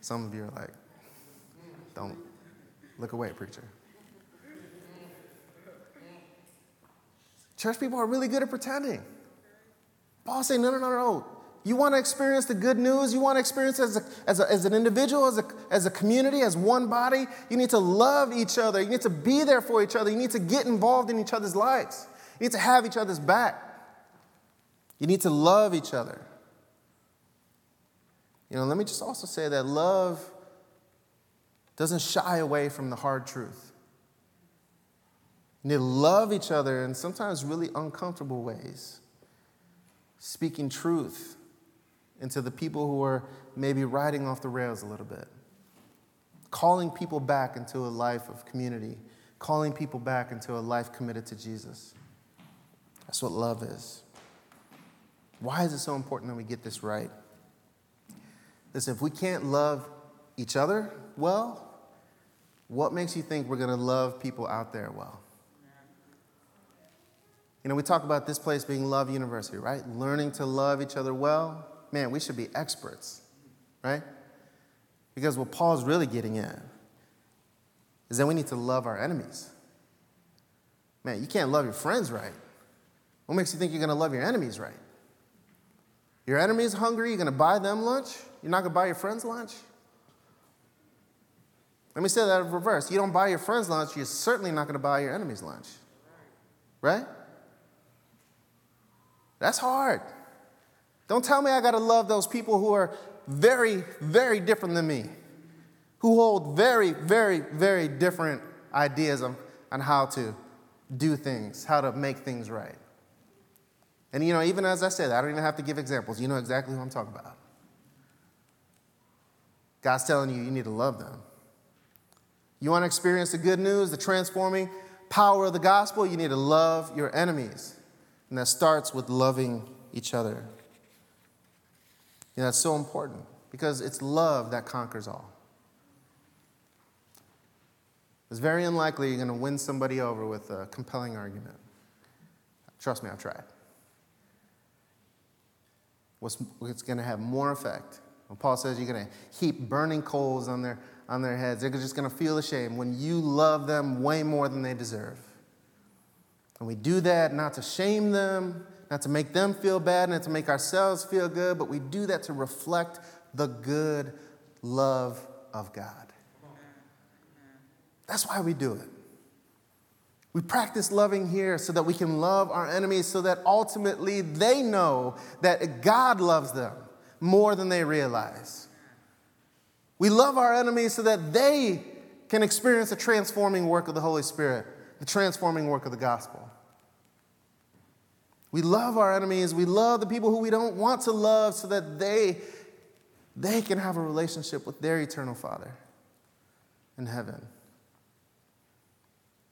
Some of you are like, don't look away, preacher. Church people are really good at pretending. Paul saying, no, no, no, no. You want to experience the good news? You want to experience as, a, as, a, as an individual, as a, as a community, as one body? You need to love each other. You need to be there for each other. You need to get involved in each other's lives. You need to have each other's back. You need to love each other. You know, let me just also say that love doesn't shy away from the hard truth. And they love each other in sometimes really uncomfortable ways, speaking truth into the people who are maybe riding off the rails a little bit, calling people back into a life of community, calling people back into a life committed to Jesus. That's what love is. Why is it so important that we get this right? Listen, if we can't love each other well, what makes you think we're going to love people out there well? You know, we talk about this place being Love University, right? Learning to love each other well. Man, we should be experts, right? Because what Paul's really getting at is that we need to love our enemies. Man, you can't love your friends right. What makes you think you're going to love your enemies right? Your enemy's hungry, you're going to buy them lunch? You're not going to buy your friends lunch? Let me say that in reverse. You don't buy your friend's lunch, you're certainly not going to buy your enemy's lunch. Right? That's hard. Don't tell me I got to love those people who are very, very different than me, who hold very, very, very different ideas on, on how to do things, how to make things right. And you know, even as I said, I don't even have to give examples. You know exactly who I'm talking about. God's telling you, you need to love them. You want to experience the good news, the transforming power of the gospel? You need to love your enemies. And that starts with loving each other. You know, that's so important because it's love that conquers all. It's very unlikely you're going to win somebody over with a compelling argument. Trust me, I've tried. What's, what's going to have more effect? When Paul says you're going to heap burning coals on their on their heads. They're just going to feel ashamed when you love them way more than they deserve. And we do that not to shame them, not to make them feel bad, not to make ourselves feel good, but we do that to reflect the good love of God. That's why we do it. We practice loving here so that we can love our enemies, so that ultimately they know that God loves them more than they realize. We love our enemies so that they can experience the transforming work of the Holy Spirit, the transforming work of the gospel. We love our enemies. We love the people who we don't want to love so that they, they can have a relationship with their eternal Father in heaven.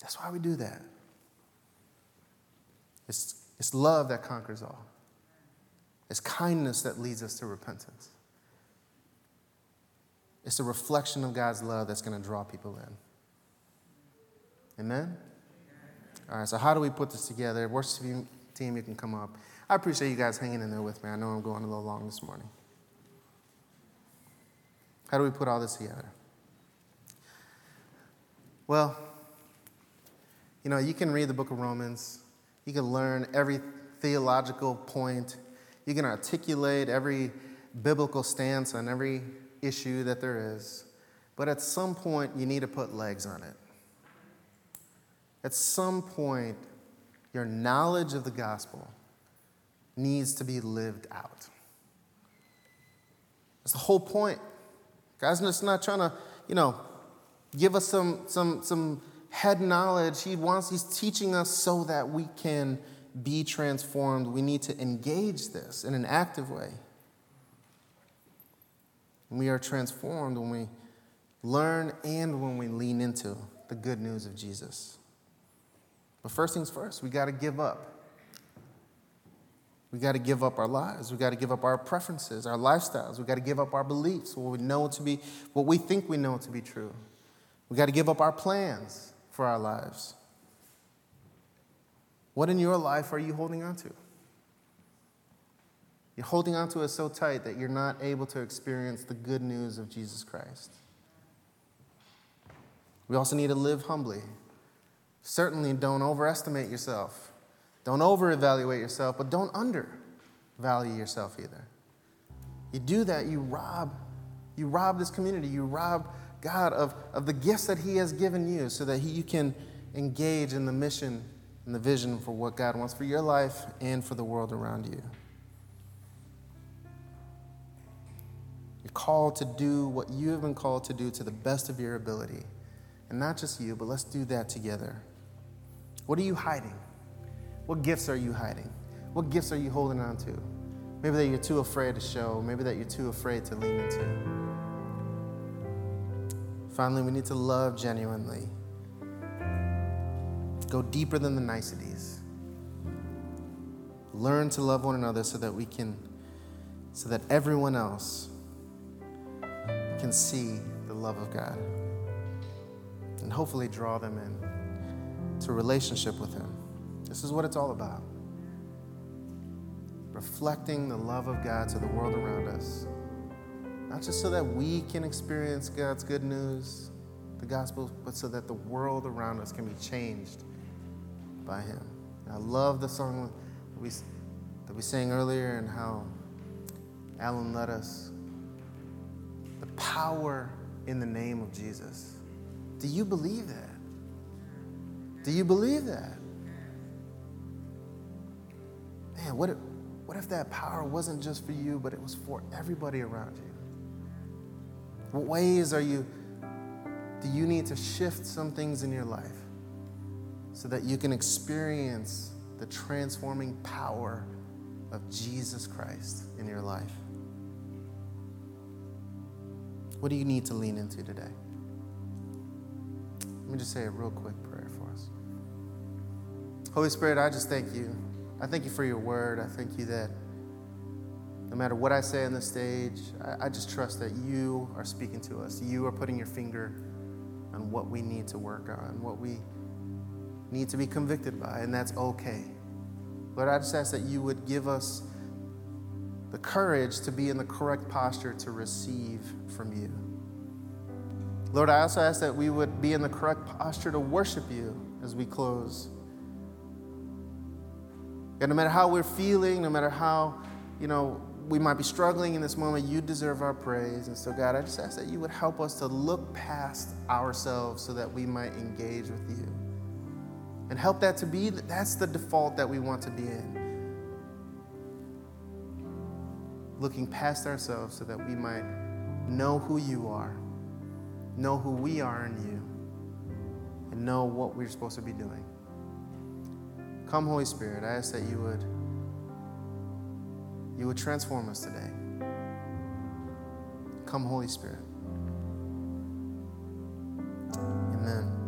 That's why we do that. It's, it's love that conquers all, it's kindness that leads us to repentance. It's a reflection of God's love that's going to draw people in. Amen? All right, so how do we put this together? Worship team, you can come up. I appreciate you guys hanging in there with me. I know I'm going a little long this morning. How do we put all this together? Well, you know, you can read the book of Romans, you can learn every theological point, you can articulate every biblical stance on every issue that there is, but at some point, you need to put legs on it. At some point, your knowledge of the gospel needs to be lived out. That's the whole point. God's just not trying to, you know, give us some, some, some head knowledge. He wants, He's teaching us so that we can be transformed. We need to engage this in an active way. We are transformed when we learn and when we lean into the good news of Jesus. But first things first, we got to give up. We got to give up our lives. We got to give up our preferences, our lifestyles. We got to give up our beliefs, what we know to be, what we think we know to be true. We got to give up our plans for our lives. What in your life are you holding on to? You're holding on to it so tight that you're not able to experience the good news of Jesus Christ. We also need to live humbly. Certainly, don't overestimate yourself. Don't over evaluate yourself, but don't undervalue yourself either. You do that, you rob, you rob this community, you rob God of, of the gifts that He has given you so that he, you can engage in the mission and the vision for what God wants for your life and for the world around you. Called to do what you have been called to do to the best of your ability. And not just you, but let's do that together. What are you hiding? What gifts are you hiding? What gifts are you holding on to? Maybe that you're too afraid to show, maybe that you're too afraid to lean into. Finally, we need to love genuinely. Go deeper than the niceties. Learn to love one another so that we can, so that everyone else can see the love of God and hopefully draw them in to relationship with Him. This is what it's all about. Reflecting the love of God to the world around us. Not just so that we can experience God's good news, the gospel, but so that the world around us can be changed by Him. I love the song that we, that we sang earlier and how Alan led us the power in the name of Jesus. Do you believe that? Do you believe that? Man, what if, what if that power wasn't just for you, but it was for everybody around you? What ways are you, do you need to shift some things in your life so that you can experience the transforming power of Jesus Christ in your life? What do you need to lean into today? Let me just say a real quick prayer for us. Holy Spirit, I just thank you. I thank you for your word. I thank you that no matter what I say on the stage, I, I just trust that you are speaking to us. You are putting your finger on what we need to work on, what we need to be convicted by, and that's okay. Lord, I just ask that you would give us the courage to be in the correct posture to receive from you. Lord, I also ask that we would be in the correct posture to worship you as we close. And no matter how we're feeling, no matter how, you know, we might be struggling in this moment, you deserve our praise. And so, God, I just ask that you would help us to look past ourselves so that we might engage with you And help that to be, that's the default that we want to be in. looking past ourselves so that we might know who you are, know who we are in you, and know what we're supposed to be doing. Come, Holy Spirit, I ask that you would you would transform us today. Come, Holy Spirit. Amen.